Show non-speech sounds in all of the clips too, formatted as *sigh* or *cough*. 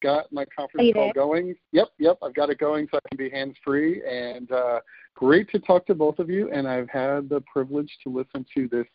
Got my conference call there? going. Yep, yep, I've got it going so I can be hands free. And uh, great to talk to both of you. And I've had the privilege to listen to this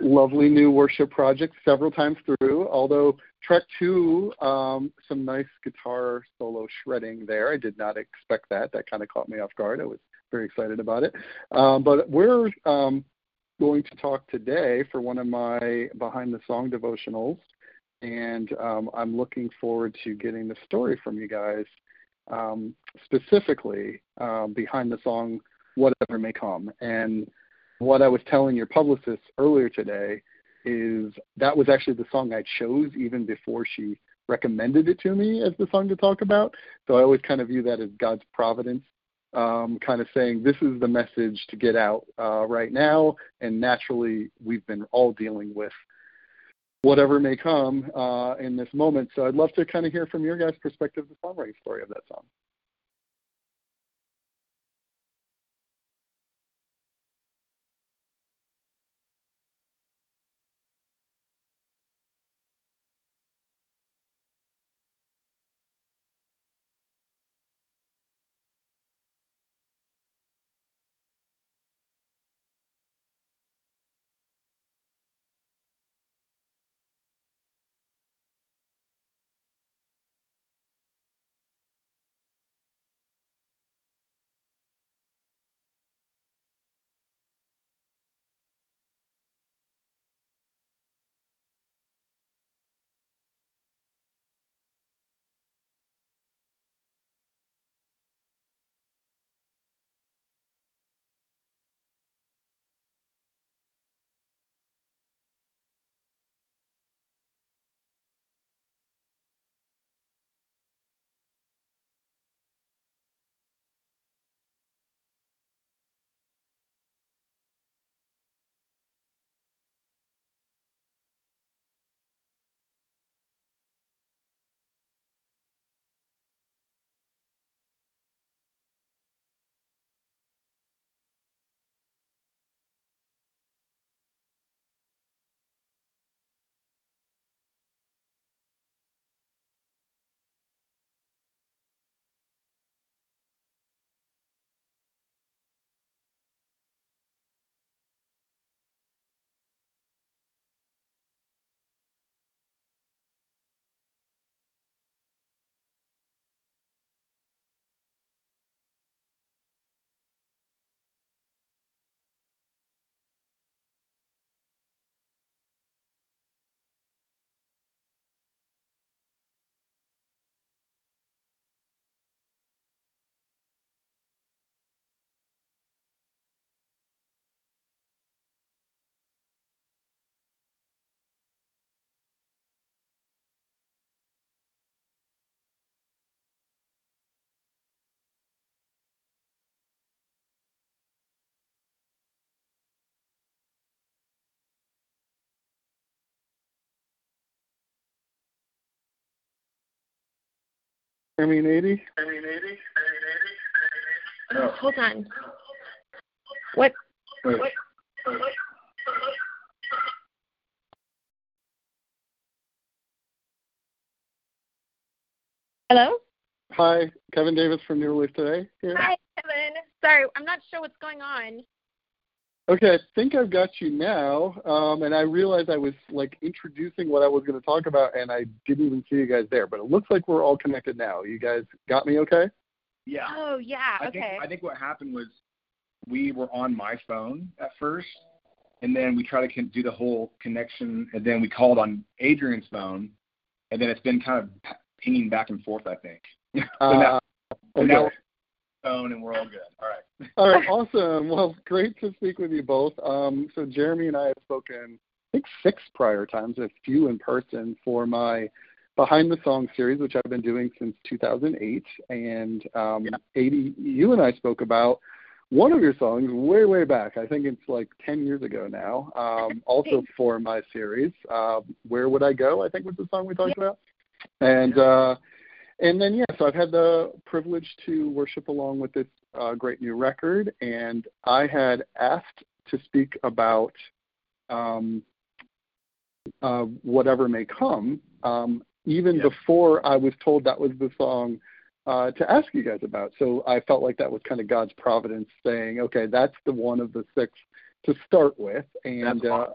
lovely new worship project several times through. Although track two, um, some nice guitar solo shredding there. I did not expect that. That kind of caught me off guard. I was very excited about it. Um, but we're um, going to talk today for one of my behind the song devotionals and um, I'm looking forward to getting the story from you guys, um, specifically um, behind the song "Whatever May Come." And what I was telling your publicist earlier today is that was actually the song I chose even before she recommended it to me as the song to talk about. So I always kind of view that as God's providence, um, kind of saying this is the message to get out uh, right now. And naturally, we've been all dealing with whatever may come uh, in this moment. So I'd love to kind of hear from your guys' perspective the songwriting story of that song. I mean, Adie? Oh, hold on. What? Wait. What? Hello? Hi, Kevin Davis from New Release Today here. Hi, Kevin. Sorry, I'm not sure what's going on. Okay, I think I've got you now. Um, and I realized I was like introducing what I was going to talk about, and I didn't even see you guys there. But it looks like we're all connected now. You guys got me okay? Yeah. Oh, yeah. I Okay. think I think what happened was we were on my phone at first, and then we try to con- do the whole connection, and then we called on Adrienne's phone, and then it's been kind of pinging back and forth. I think. so Uh, now, so now we're phone and we're all good. All right. *laughs* All right, awesome. Well, great to speak with you both. Um, so Jeremy and I have spoken, I think, six prior times, a few in person for my Behind the Song series, which I've been doing since 2008. And um, Yeah. Adie, you and I spoke about one of your songs way, way back. I think it's like 10 years ago now. Um, also for my series, uh, Where Would I Go? I think was the song we talked about. And uh, and then yeah, so I've had the privilege to worship along with this uh, great new record, and I had asked to speak about um, uh, whatever may come, um, even Yep. before I was told that was the song uh, to ask you guys about. So I felt like that was kind of God's providence saying, okay, that's the one of the six to start with, and uh,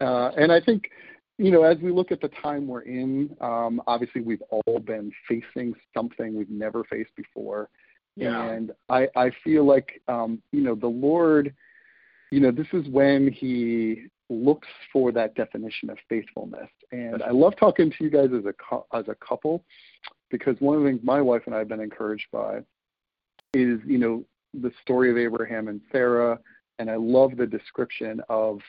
uh, and I think you know, as we look at the time we're in, um, obviously we've all been facing something we've never faced before. Yeah. And I, I feel like, um, you know, the Lord, you know, this is when He looks for that definition of faithfulness. And I love talking to you guys as a as a couple, because one of the things my wife and I have been encouraged by is, you know, the story of Abraham and Sarah, and I love the description of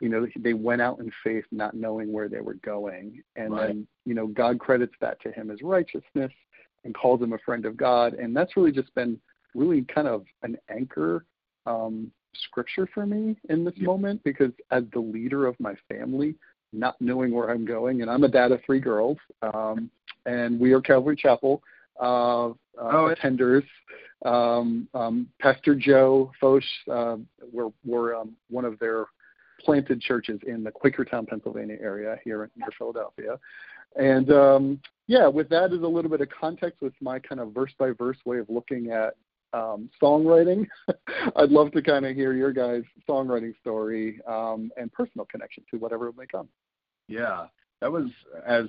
you know they went out in faith not knowing where they were going. And Right. then you know god credits that to him as righteousness and calls him a friend of god. And that's really just been really kind of an anchor um scripture for me in this moment because as the leader of my family not knowing where i'm going and i'm a dad of three girls um and we are calvary chapel uh, uh Oh, attenders. Um um pastor joe Focht uh we're we're um one of their planted churches in the Quakertown, Pennsylvania area here near Philadelphia. And um, yeah, with that as a little bit of context with my kind of verse by verse way of looking at um, songwriting, *laughs* I'd love to kind of hear your guys' songwriting story um, and personal connection to whatever it may come. Yeah, that was, as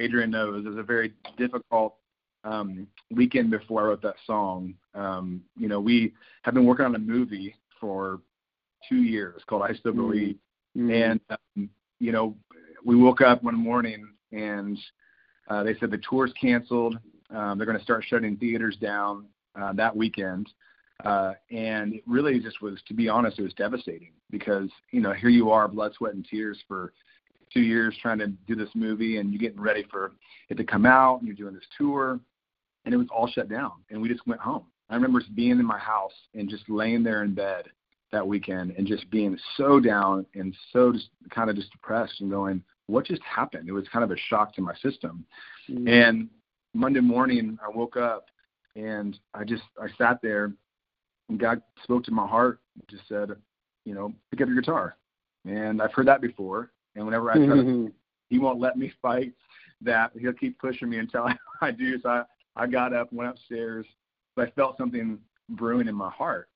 Adrienne knows, it was a very difficult um, weekend before I wrote that song. Um, you know, we have been working on a movie for two years called I Still. Believe, Mm-hmm. and um, you know, we woke up one morning and uh, they said the tour's canceled. Um, they're going to start shutting theaters down uh, that weekend. Uh, and it really just was, to be honest, it was devastating because, you know, here you are, blood, sweat, and tears for two years trying to do this movie and you're getting ready for it to come out and you're doing this tour and it was all shut down and we just went home. I remember just being in my house and just laying there in bed that weekend and just being so down and so just kind of just depressed and going, what just happened? It was kind of a shock to my system. Mm-hmm. And Monday morning, I woke up and I just I sat there, and God spoke to my heart, just said, you know, pick up your guitar. And I've heard that before. And whenever I try to, Mhm. He won't let me *laughs* fight that. He'll keep pushing me until I, *laughs* I do. So I, I got up, went upstairs, but I felt something brewing in my heart.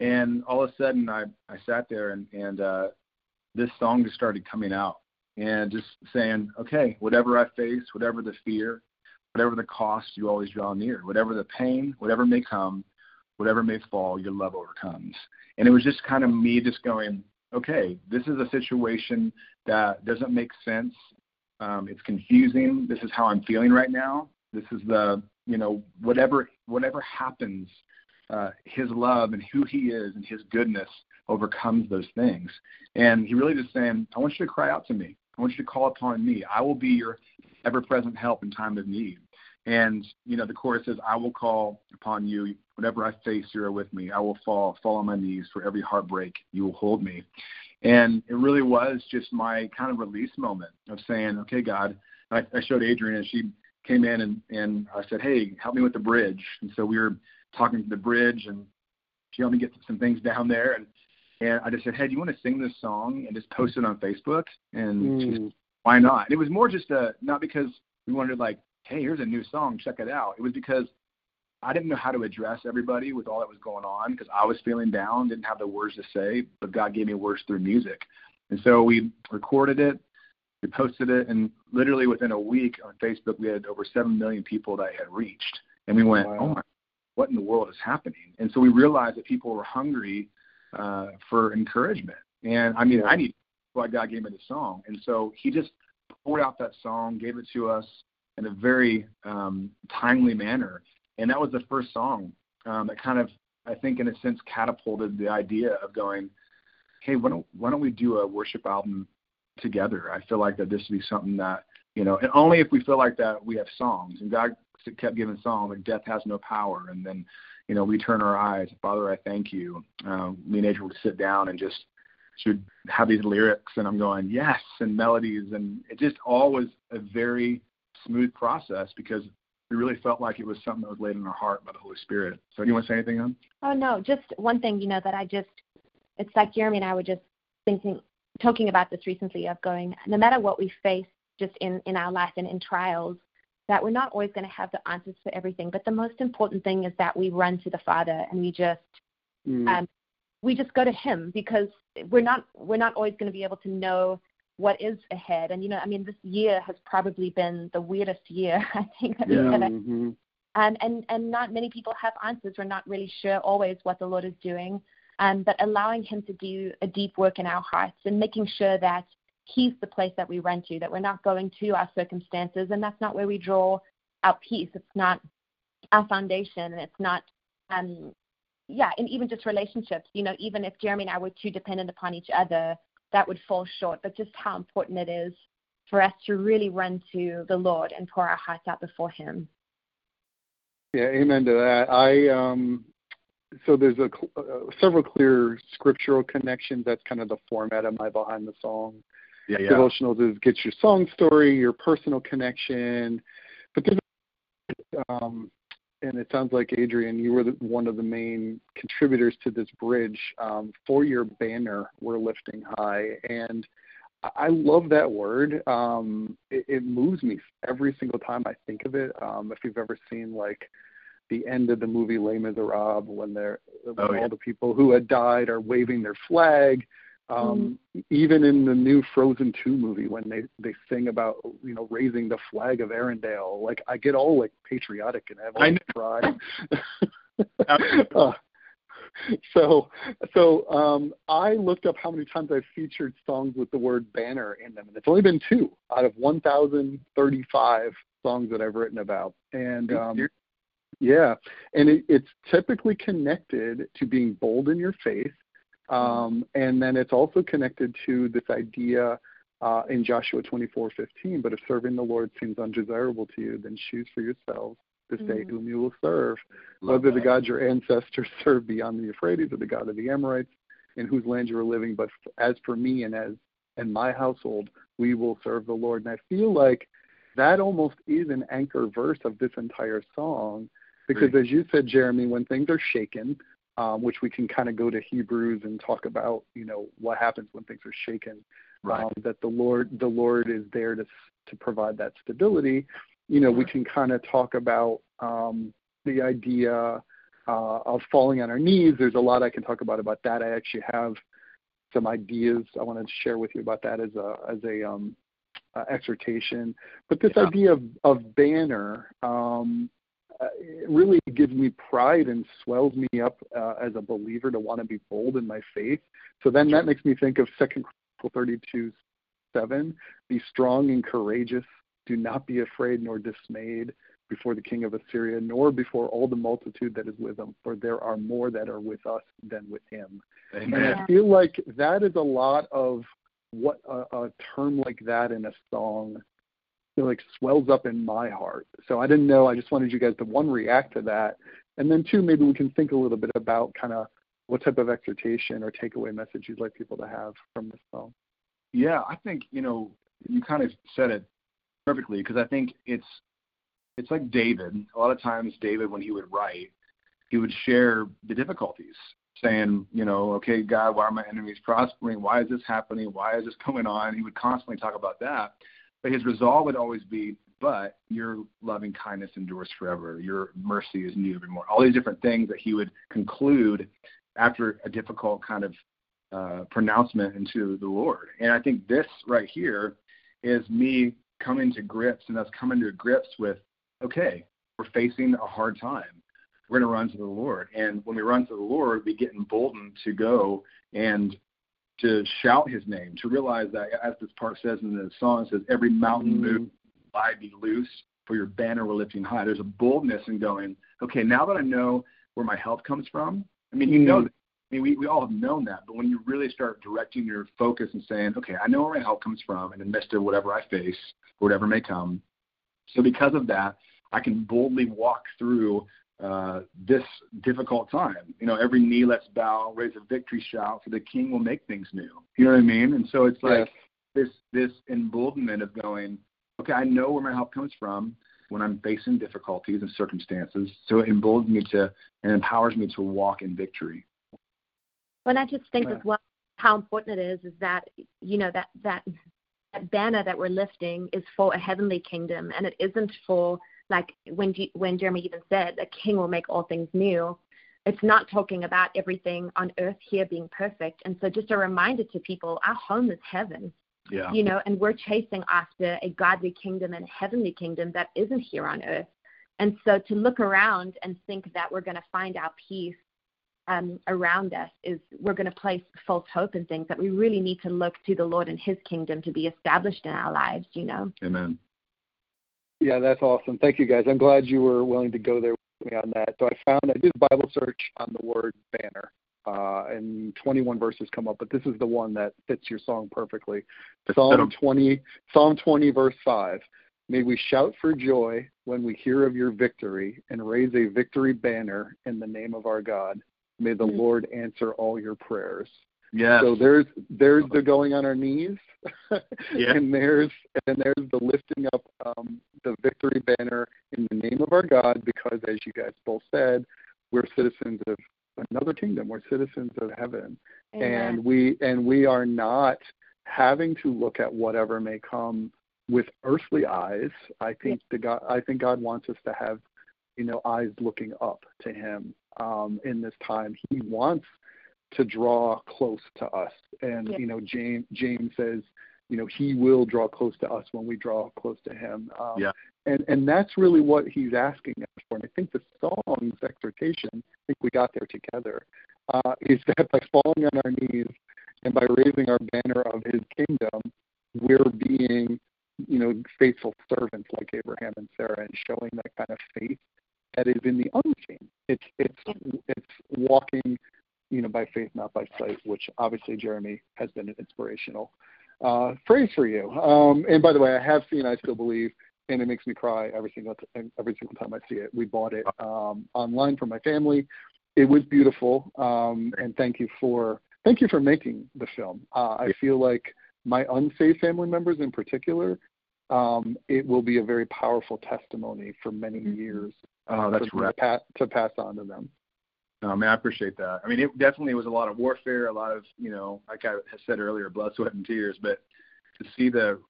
And all of a sudden, I I sat there and and uh, this song just started coming out and just saying, okay, whatever I face, whatever the fear, whatever the cost, you always draw near. Whatever the pain, whatever may come, whatever may fall, your love overcomes. And it was just kind of me just going, okay, this is a situation that doesn't make sense. Um, it's confusing. This is how I'm feeling right now. This is the, you know, whatever whatever happens, uh, His love and who He is and His goodness overcomes those things. And He really just saying, I want you to cry out to me. I want you to call upon me. I will be your ever-present help in time of need. And you know, the chorus says, "I will call upon you whenever I face. You are with me. I will fall, fall on my knees for every heartbreak. You will hold me." And it really was just my kind of release moment of saying, "Okay, God." I, I showed Adrienne, and she came in and and I said, "Hey, help me with the bridge." And so we were talking to the bridge, and she helped me get some things down there. And and I just said, "Hey, do you want to sing this song and just post it on Facebook?" And Mm. why not? It was more just a not because we wanted like, hey, here's a new song, check it out. It was because I didn't know how to address everybody with all that was going on because I was feeling down, didn't have the words to say, but God gave me words through music. And so we recorded it, we posted it, and literally within a week on Facebook, we had over 7 million people that I had reached. And we went, Wow. oh my, what in the world is happening? And so we realized that people were hungry uh, for encouragement. And I mean, I need why God gave me the song. And so he just poured out that song, gave it to us in a very um, timely manner. And that was the first song um, that kind of, I think, in a sense, catapulted the idea of going, hey, why don't, why don't we do a worship album together? I feel like that this would be something that, you know, and only if we feel like that we have songs. And God kept giving songs like Death Has No Power. And then, you know, we turn our eyes, Father, I thank you. Um, me and Adrienne would sit down and just should have these lyrics and I'm going, yes, and melodies and it just all was a very smooth process because we really felt like it was something that was laid in our heart by the Holy Spirit. So do you want to say anything on? Oh no, just one thing, you know, that I just it's like Jeremy and I were just thinking talking about this recently of going, no matter what we face just in, in our life and in trials, that we're not always going to have the answers for everything. But the most important thing is that we run to the Father and we just mm. um, we just go to Him because we're not we're not always going to be able to know what is ahead. And you know, I mean, this year has probably been the weirdest year *laughs* I think that yeah. we've ever. Mm-hmm. And and and not many people have answers. We're not really sure always what the Lord is doing. Um, but allowing Him to do a deep work in our hearts and making sure that He's the place that we run to, that we're not going to our circumstances, and that's not where we draw our peace. It's not our foundation, and it's not um, yeah, and even just relationships, you know, even if Jeremy and I were too dependent upon each other, that would fall short. But just how important it is for us to really run to the Lord and pour our hearts out before Him. Yeah, amen to that. I um, so there's a uh, several clear scriptural connections. That's kind of the format of my behind the song. Yeah, yeah. Devotionals is get your song story, your personal connection, but there's um, and it sounds like Adrienne, you were the, one of the main contributors to this bridge um, for your banner. We're lifting high, and I love that word. Um, it, it moves me every single time I think of it. Um, if you've ever seen like the end of the movie Les Miserables, when they're when oh, yeah. all the people who had died are waving their flag, um, mm-hmm. Even in the new Frozen 2 movie, when they they sing about you know raising the flag of Arendelle, like I get all like patriotic and have all pride. *laughs* uh, so so um, I looked up how many times I've featured songs with the word banner in them, and it's only been two out of 1,035 songs that I've written about, and um, yeah, and it, it's typically connected to being bold in your faith um, and then it's also connected to this idea uh, in Joshua 24:15. But if serving the Lord seems undesirable to you, then choose for yourselves this mm-hmm. day whom you will serve, Love whether that. the God your ancestors *laughs* served beyond the Euphrates or the God of the Amorites, in whose land you are living. But as for me and as and my household, we will serve the Lord. And I feel like that almost is an anchor verse of this entire song, because as you said, Jeremy, when things are shaken, um, which we can kind of go to Hebrews and talk about, you know, what happens when things are shaken. Right. Um, that the Lord, the Lord is there to to provide that stability. You know, we can kind of talk about um, the idea uh, of falling on our knees. There's a lot I can talk about about that. I actually have some ideas I want to share with you about that as a as a um, uh, exhortation. But this Yeah. idea of, of banner, um, it really gives me pride and swells me up uh, as a believer to want to be bold in my faith. So then that makes me think of Second Chronicles 32, 7. Be strong and courageous. Do not be afraid nor dismayed before the king of Assyria, nor before all the multitude that is with him, for there are more that are with us than with him. Amen. And I feel like that is a lot of what a, a term like that in a song it like swells up in my heart. So I didn't know. I just wanted you guys to one react to that, and then two maybe we can think a little bit about kind of what type of exhortation or takeaway message you'd like people to have from this song. Yeah, I think you know you kind of said it perfectly because I think it's it's like David. A lot of times, David, when he would write, he would share the difficulties, saying, you know, okay, God, why are my enemies prospering? Why is this happening? Why is this going on? He would constantly talk about that. But his resolve would always be, but your loving kindness endures forever. Your mercy is new every morning. All these different things that he would conclude after a difficult kind of uh, pronouncement into the Lord. And I think this right here is me coming to grips and us coming to grips with, okay, we're facing a hard time. We're going to run to the Lord. And when we run to the Lord, we get emboldened to go and to shout his name, to realize that, as this part says in the song, it says, every mountain Mm. move, I be loose, for your banner we're lifting high. There's a boldness in going, okay, now that I know where my help comes from, I mean, you know, I mean, we, we all have known that, but when you really start directing your focus and saying, okay, I know where my help comes from and in the midst of whatever I face, whatever may come. So because of that, I can boldly walk through uh, this difficult time. You know, every knee let's bow, raise a victory shout, for the King will make things new. You know what I mean? And so it's like Yes. this this emboldenment of going, okay, I know where my help comes from when I'm facing difficulties and circumstances. So it emboldens me to and empowers me to walk in victory. Well, I just think Yeah. as well how important it is is that you know that that that banner that we're lifting is for a heavenly kingdom, and it isn't for like when G- when Jeremy even said, "A king will make all things new." It's not talking about everything on earth here being perfect, and so just a reminder to people: our home is heaven, Yeah. you know, and we're chasing after a godly kingdom and a heavenly kingdom that isn't here on earth. And so to look around and think that we're going to find our peace um, around us is we're going to place false hope in things that we really need to look to the Lord and His kingdom to be established in our lives. You know. Amen. Yeah, that's awesome. Thank you, guys. I'm glad you were willing to go there with me on that. So I found I did a Bible search on the word banner, uh, and 21 verses come up, but this is the one that fits your song perfectly. Psalm 20, Psalm 20, verse 5. May we shout for joy when we hear of your victory and raise a victory banner in the name of our God. May the Mm. Lord answer all your prayers. Yes. So there's there's the going on our knees, *laughs* Yeah. and there's and there's the lifting up um, the victory banner in the name of our God, because as you guys both said, we're citizens of another kingdom. We're citizens of heaven, and we and we are not having to look at whatever may come with earthly eyes. I think the God I think God wants us to have, you know, eyes looking up to Him um, in this time. He wants to draw close to us. And Yeah. you know, James James says, you know, he will draw close to us when we draw close to him. Um, Yeah. And and that's really what he's asking us for. And I think the song's exhortation, I think we got there together, uh, is that by falling on our knees and by raising our banner of his kingdom, we're being, you know, faithful servants like Abraham and Sarah and showing that kind of faith that is in the unseen. It's it's it's walking you know, by faith, not by sight, which obviously Jeremy has been an inspirational uh, phrase for you. Um, and by the way, I have seen I Still Believe, and it makes me cry every single t- every single time I see it. We bought it um, online for my family. It was beautiful, um, and thank you for thank you for making the film. Uh, I feel like my unsaved family members, in particular, um, it will be a very powerful testimony for many years oh, that's right. to, pa- to pass on to them. Man, I appreciate that. I mean, it definitely was a lot of warfare, a lot of, you know, like I said earlier, blood, sweat, and tears. But to see the,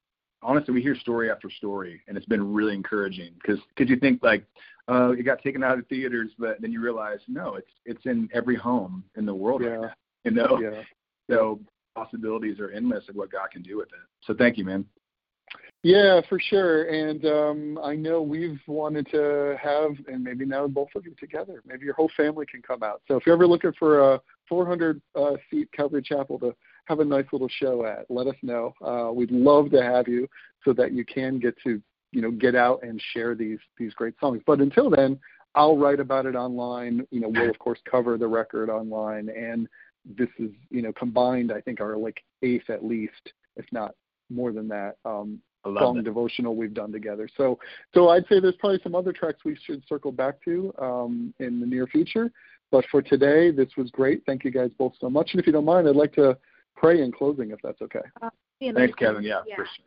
honestly, we hear story after story, and it's been really encouraging because because you think like, uh, it got taken out of the theaters, but then you realize no, it's it's in every home in the world right Yeah. now. You know, Yeah. so possibilities are endless of what God can do with it. So thank you, man. Yeah, for sure. And um, I know we've wanted to have, and maybe now both of you together. Maybe your whole family can come out. So if you're ever looking for a 400 uh, seat Calvary Chapel to have a nice little show at, let us know. Uh, we'd love to have you so that you can get to, you know, get out and share these these great songs. But until then, I'll write about it online. You know, we'll of course cover the record online, and this is, you know, combined. I think our like eighth at least, if not more than that. Um, song it. devotional we've done together. So, so I'd say there's probably some other tracks we should circle back to um, in the near future. But for today, this was great. Thank you guys both so much. And if you don't mind, I'd like to pray in closing, if that's okay. Thanks, Kevin. Yeah, yeah. for sure.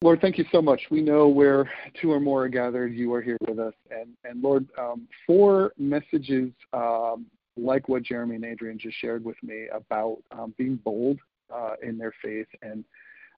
Lord, thank you so much. We know where two or more are gathered, you are here with us. And, and Lord, um, for messages um, like what Jeremy and Adrienne just shared with me about um, being bold uh, in their faith and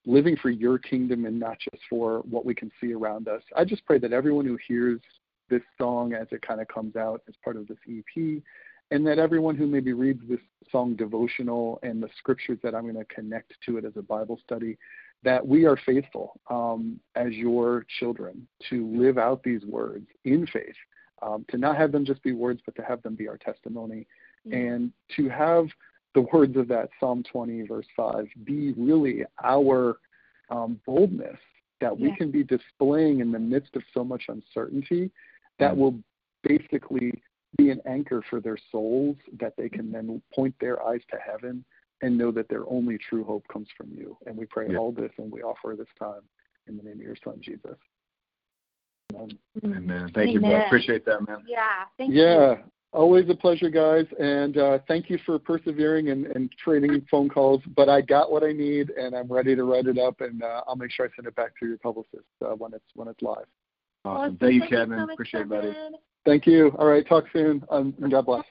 living for your kingdom and not just for what we can see around us. I just pray that everyone who hears this song as it kind of comes out as part of this EP, and that everyone who maybe reads this song devotional and the scriptures that I'm going to connect to it as a Bible study, that we are faithful um, as your children to live out these words in faith, um, to not have them just be words, but to have them be our testimony, and to have the words of that Psalm 20, verse 5, be really our um, boldness that we can be displaying in the midst of so much uncertainty that will basically be an anchor for their souls that they can then point their eyes to heaven and know that their only true hope comes from you. And we pray Yeah. all this and we offer this time in the name of your son, Jesus. Amen. Amen. Thank you, Amen. bro. Appreciate that, man. Yeah. Thank you. Yeah, always a pleasure, guys. And uh, thank you for persevering and, and trading phone calls. But I got what I need, and I'm ready to write it up, and uh, I'll make sure I send it back to your publicist uh, when it's when it's live. Awesome. Thank you, so Kevin. much, Appreciate it, buddy. Thank you. All right, talk soon, um, and God bless.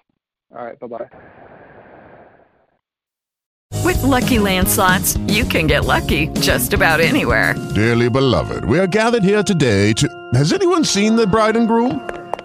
All right, bye bye. With Lucky Land slots, you can get lucky just about anywhere. Dearly beloved, we are gathered here today to. Has anyone seen the bride and groom?